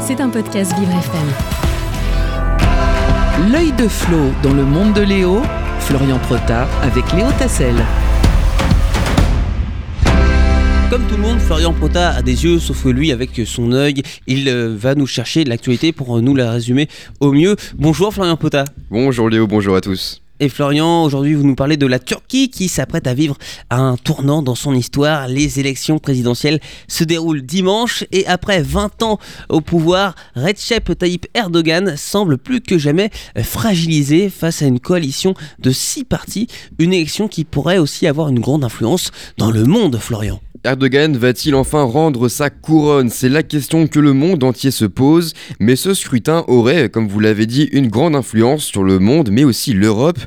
C'est un podcast Vivre FM. L'œil de Flo dans le monde de Léo, Florian Protard avec Léo Tassel. Comme tout le monde, Florian Prota a des yeux, sauf que lui, avec son œil, il euh, va nous chercher l'actualité pour euh, nous la résumer au mieux. Bonjour Florian Prota. Bonjour Léo, bonjour à tous. Et Florian, aujourd'hui vous nous parlez de la Turquie qui s'apprête à vivre un tournant dans son histoire. Les élections présidentielles se déroulent dimanche et après 20 ans au pouvoir, Recep Tayyip Erdogan semble plus que jamais fragilisé face à une coalition de six partis. Une élection qui pourrait aussi avoir une grande influence dans le monde, Florian. Erdogan va-t-il enfin rendre sa couronne? C'est la question que le monde entier se pose, mais ce scrutin aurait, comme vous l'avez dit, une grande influence sur le monde, mais aussi l'Europe.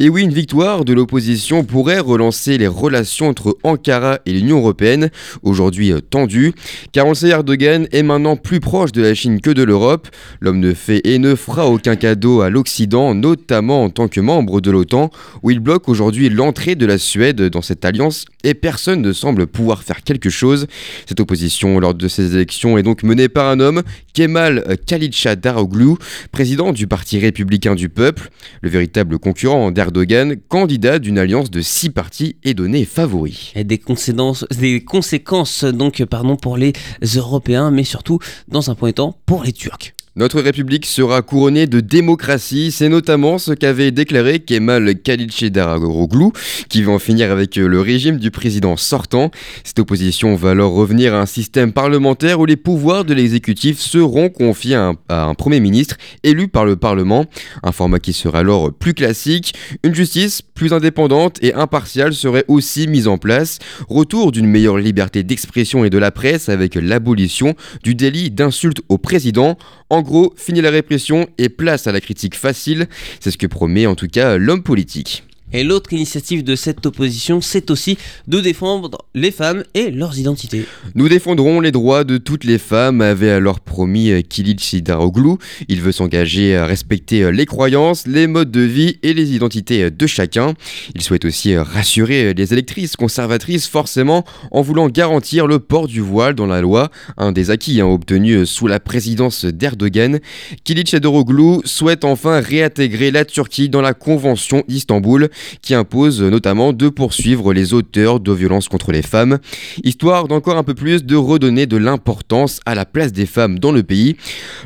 Et oui, une victoire de l'opposition pourrait relancer les relations entre Ankara et l'Union Européenne, aujourd'hui euh, tendues, car on sait, Erdogan est maintenant plus proche de la Chine que de l'Europe. L'homme ne fait et ne fera aucun cadeau à l'Occident, notamment en tant que membre de l'OTAN, où il bloque aujourd'hui l'entrée de la Suède dans cette alliance, et personne ne semble pouvoir faire quelque chose. Cette opposition lors de ces élections est donc menée par un homme, Kemal Kılıçdaroğlu, président du Parti républicain du peuple, le véritable concurrent d'Erdogan, candidat d'une alliance de six partis et donné favori. Des conséquences, des conséquences donc pardon pour les Européens, mais surtout dans un premier temps pour les Turcs. Notre République sera couronnée de démocratie, c'est notamment ce qu'avait déclaré Kemal Kılıçdaroğlu, qui veut en finir avec le régime du président sortant. Cette opposition va alors revenir à un système parlementaire où les pouvoirs de l'exécutif seront confiés à un, à un, Premier ministre élu par le Parlement, un format qui sera alors plus classique. Une justice plus indépendante et impartiale serait aussi mise en place. Retour d'une meilleure liberté d'expression et de la presse avec l'abolition du délit d'insulte au président. En gros, fini la répression et place à la critique facile, c'est ce que promet en tout cas l'homme politique. Et l'autre initiative de cette opposition, c'est aussi de défendre les femmes et leurs identités. Nous défendrons les droits de toutes les femmes, avait alors promis Kılıçdaroğlu. Il veut s'engager à respecter les croyances, les modes de vie et les identités de chacun. Il souhaite aussi rassurer les électrices conservatrices, forcément, en voulant garantir le port du voile dans la loi, un des acquis hein, obtenus sous la présidence d'Erdogan. Kılıçdaroğlu souhaite enfin réintégrer la Turquie dans la Convention d'Istanbul qui impose notamment de poursuivre les auteurs de violences contre les femmes, histoire d'encore un peu plus de redonner de l'importance à la place des femmes dans le pays.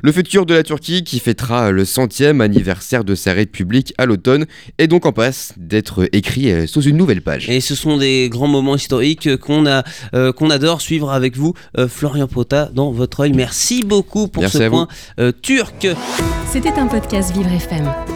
Le futur de la Turquie, qui fêtera le centième anniversaire de sa république à l'automne, est donc en passe d'être écrit sous une nouvelle page. Et ce sont des grands moments historiques qu'on a, euh, qu'on adore suivre avec vous, euh, Florian Pota, dans votre œil. Merci beaucoup pour Merci ce point euh, turc. C'était un podcast Vivre FM.